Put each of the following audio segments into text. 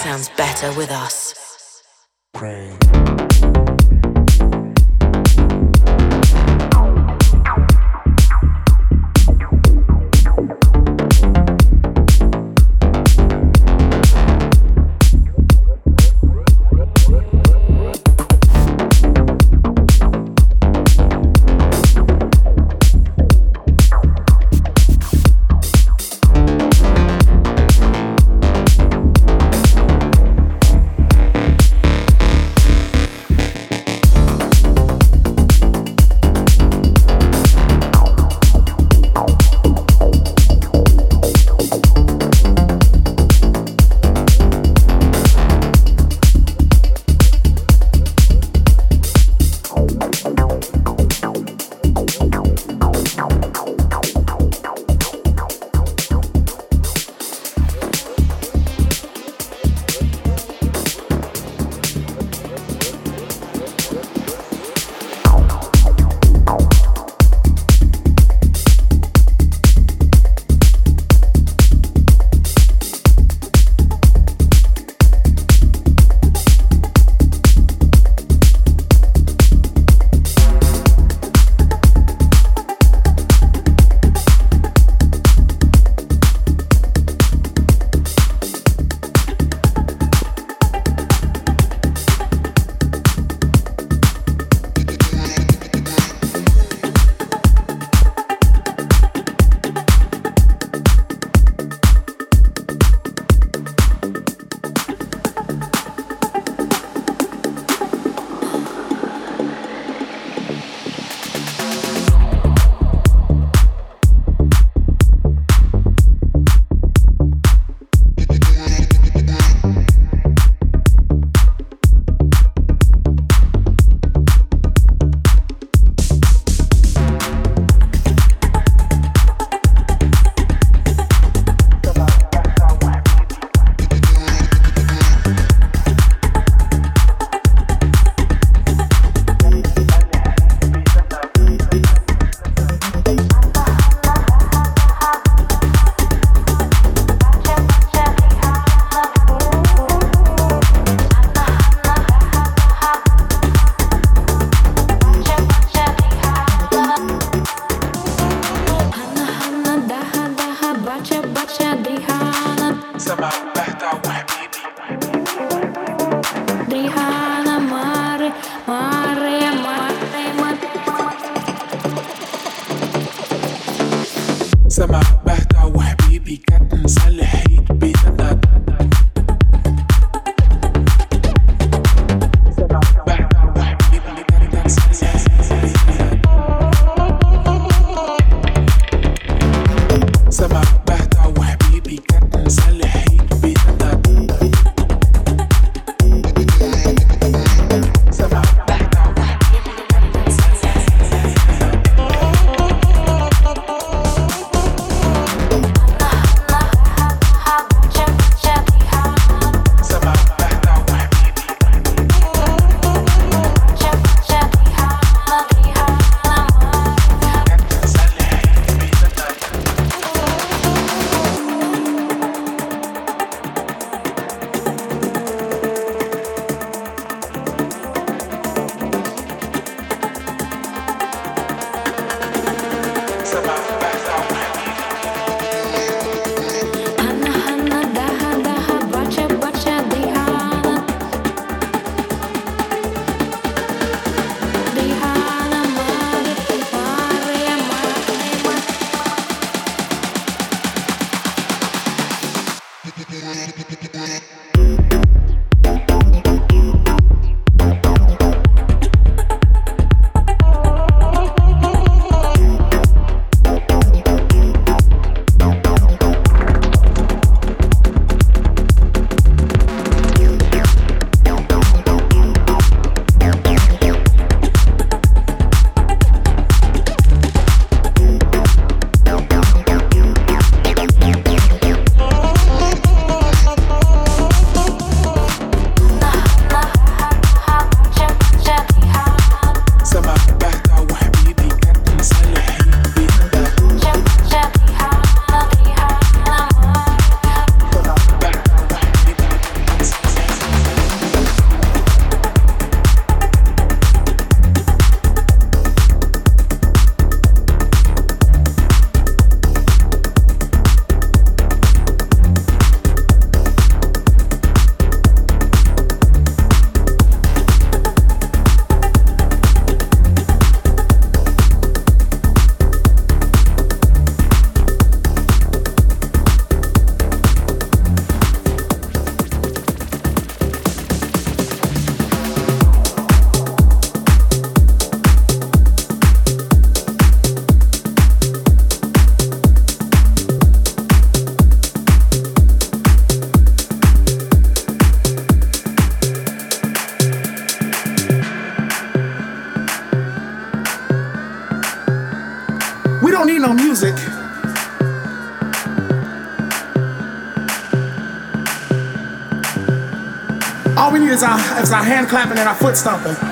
sounds better with us. Clapping and our foot stomping.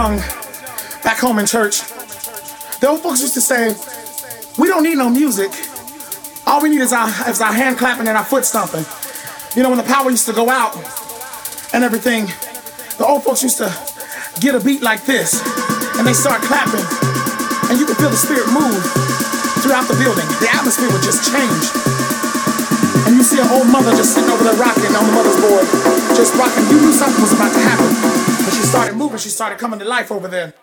Young, back home in church, the old folks used to say, we don't need no music. All we need is our, is our hand clapping and our foot stomping. You know, when the power used to go out and everything, the old folks used to get a beat like this and they start clapping and you could feel the spirit move throughout the building. The atmosphere would just change. And you see an old mother just sitting over there rocking on the mother's board, just rocking. You knew something was about to happen she started moving, she started coming to life over there.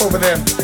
Over there.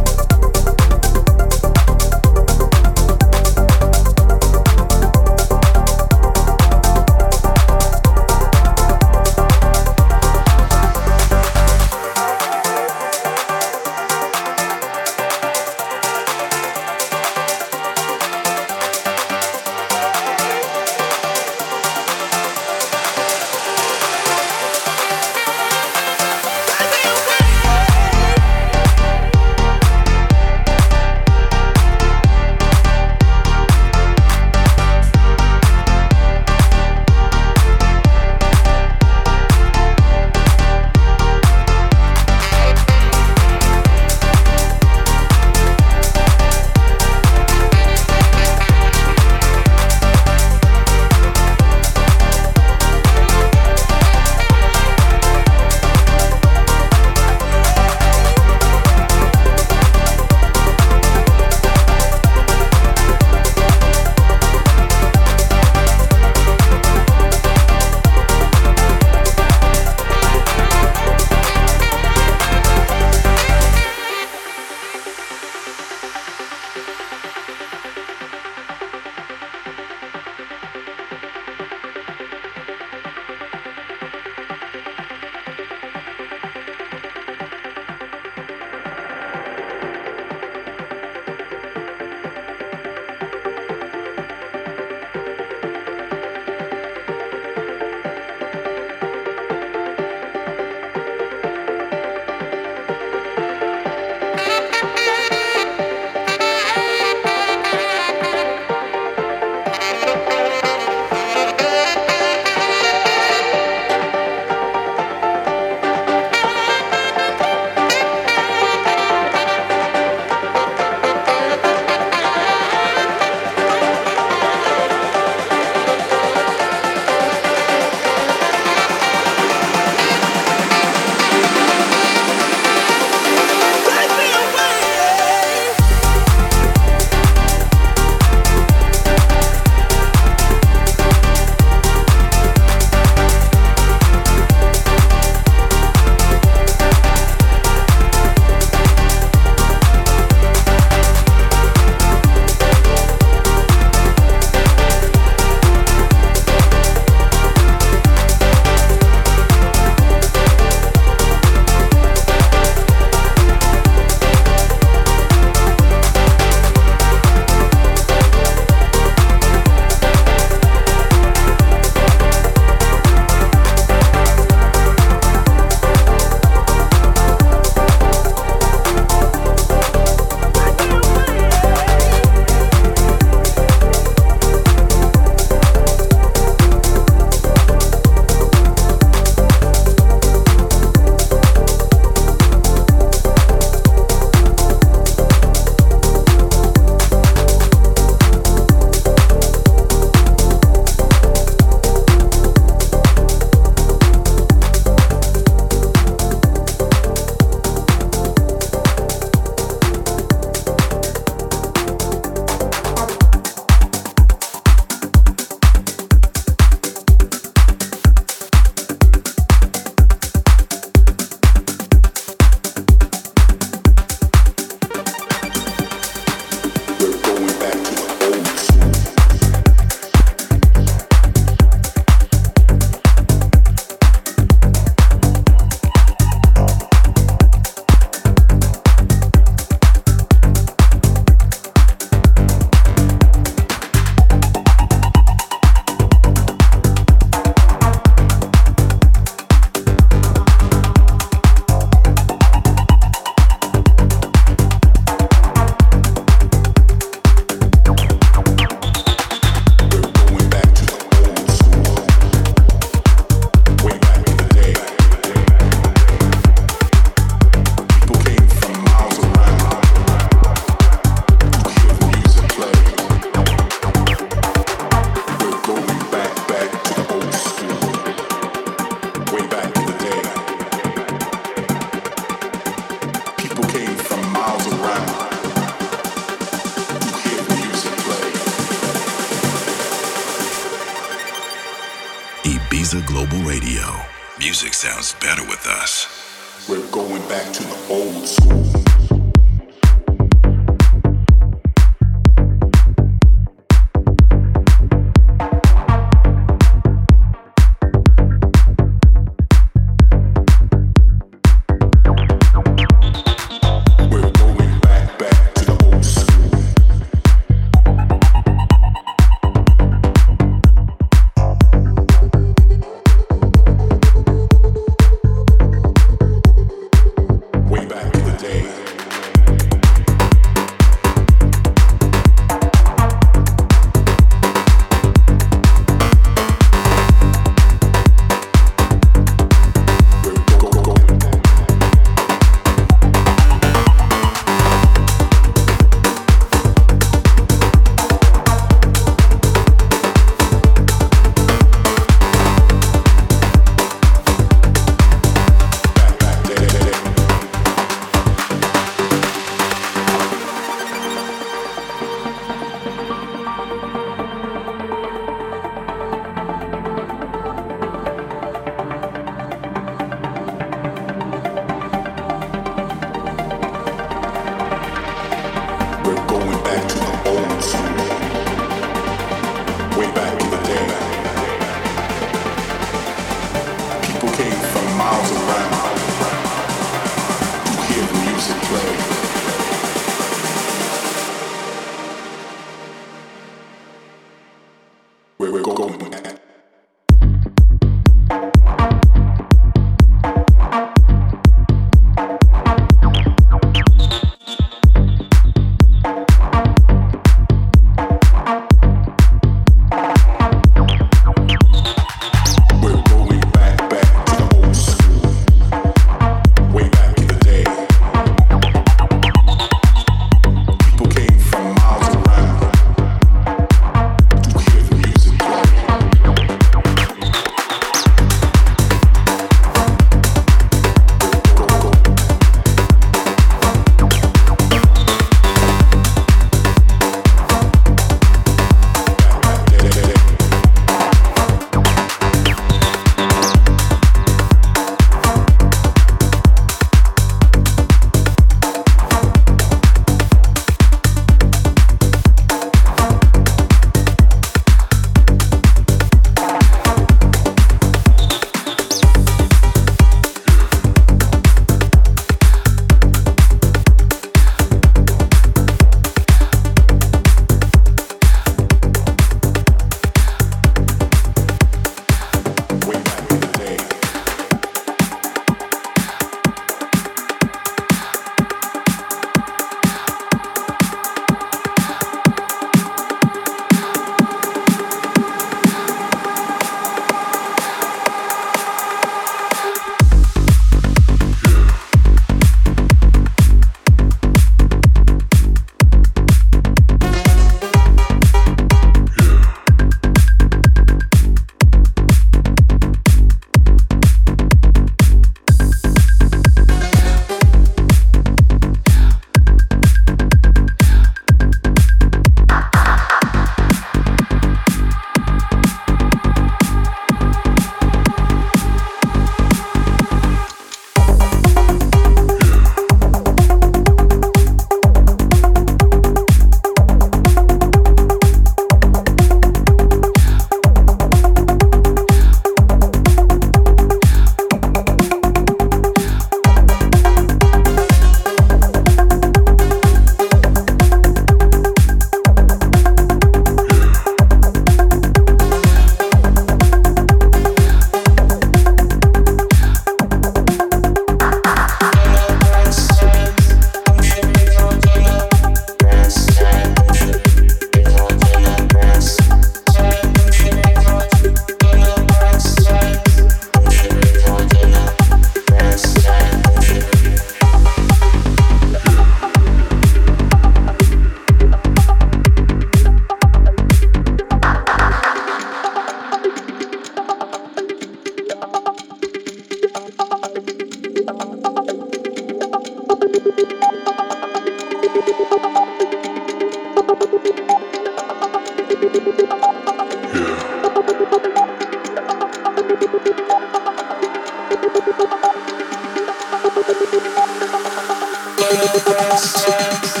last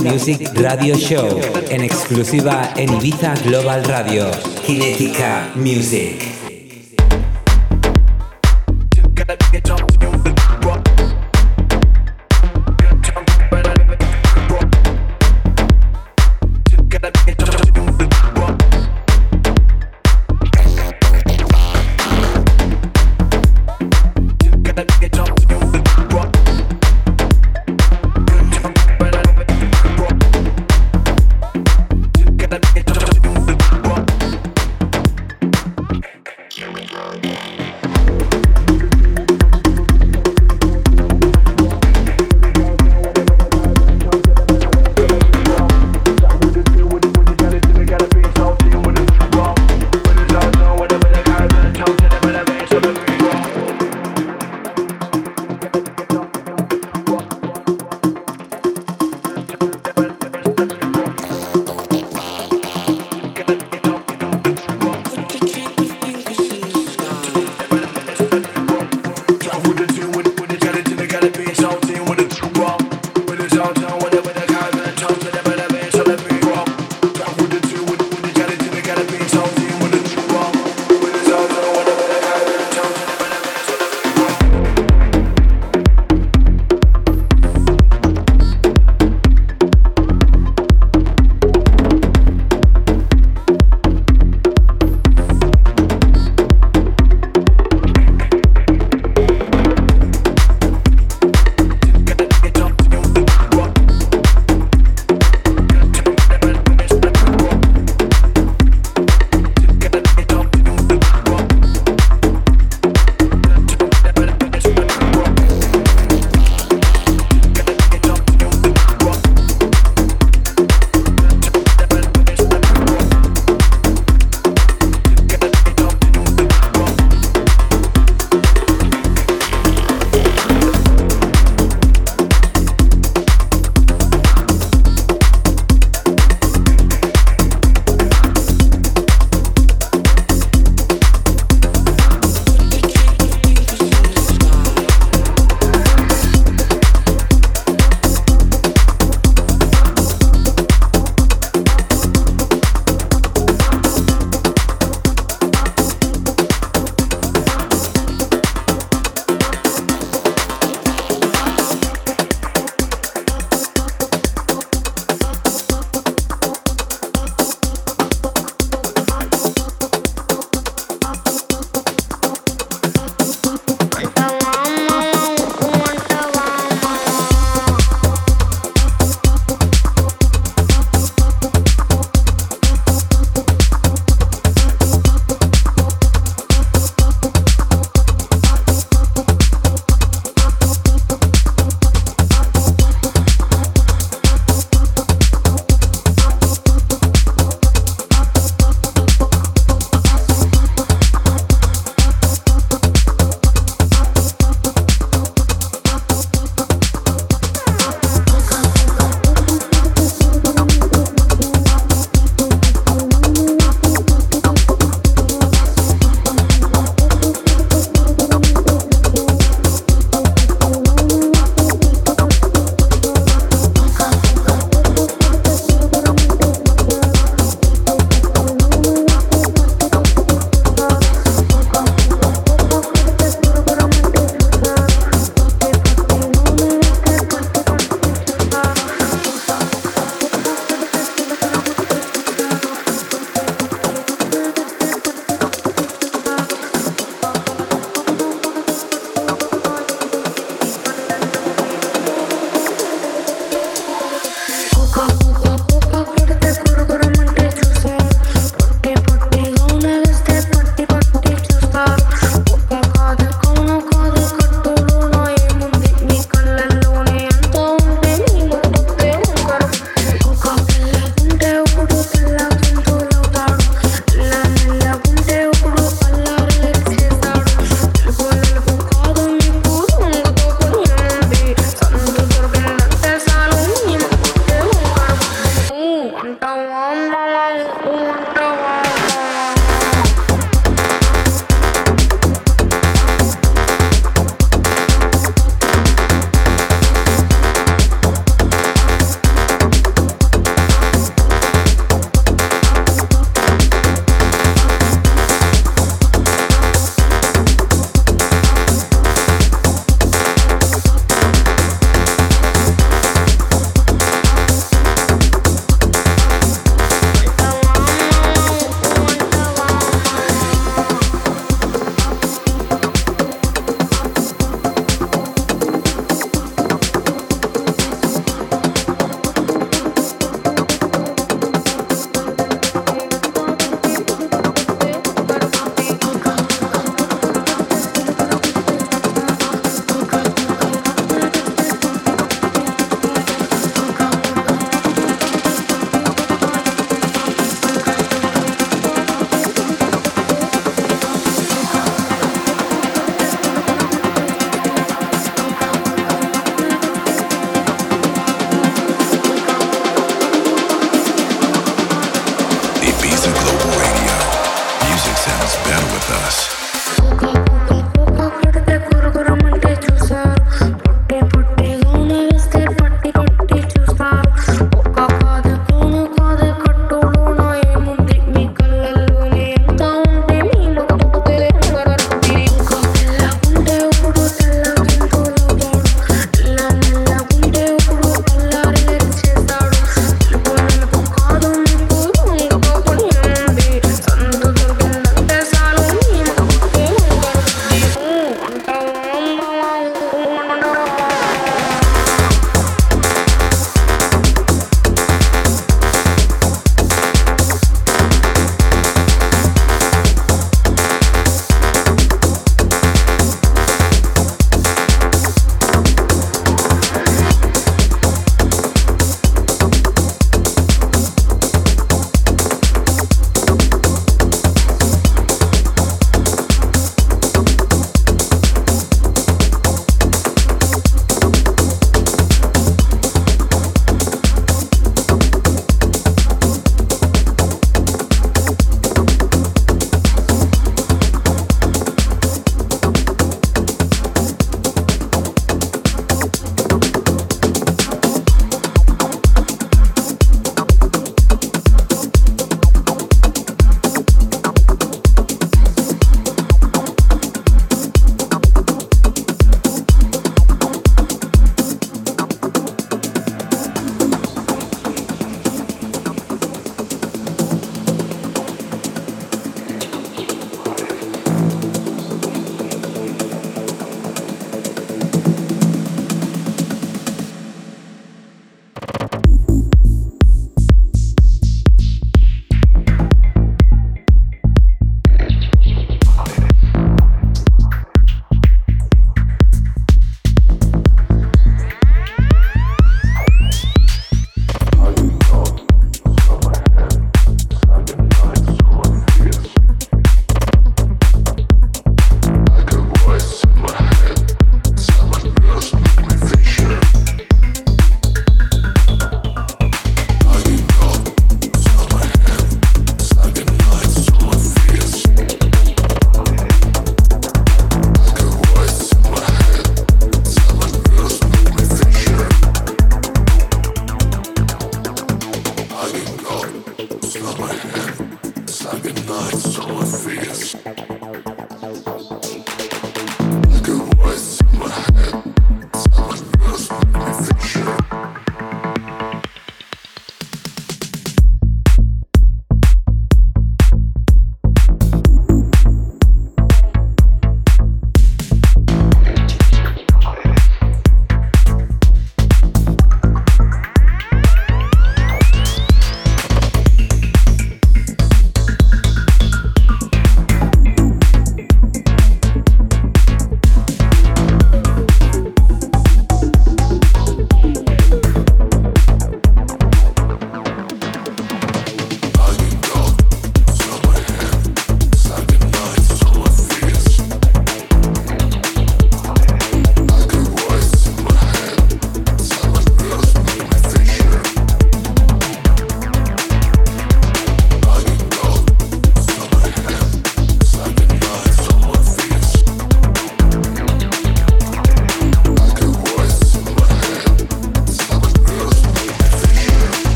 Music Radio Show en exclusiva en Ibiza Global Radio. Kinetica Music.